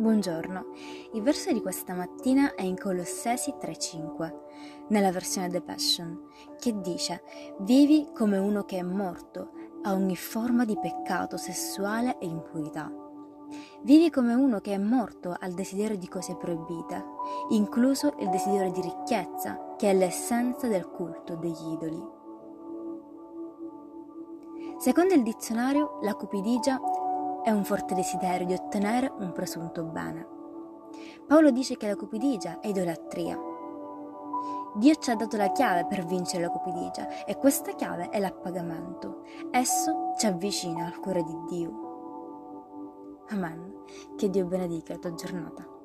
Buongiorno, il verso di questa mattina è in Colossesi 3.5, nella versione The Passion, che dice Vivi come uno che è morto a ogni forma di peccato sessuale e impurità. Vivi come uno che è morto al desiderio di cose proibite, incluso il desiderio di ricchezza, che è l'essenza del culto degli idoli. Secondo il dizionario, la cupidigia è un forte desiderio di ottenere un presunto bene. Paolo dice che la cupidigia è idolatria. Dio ci ha dato la chiave per vincere la cupidigia e questa chiave è l'appagamento. Esso ci avvicina al cuore di Dio. Amen. Che Dio benedica la tua giornata.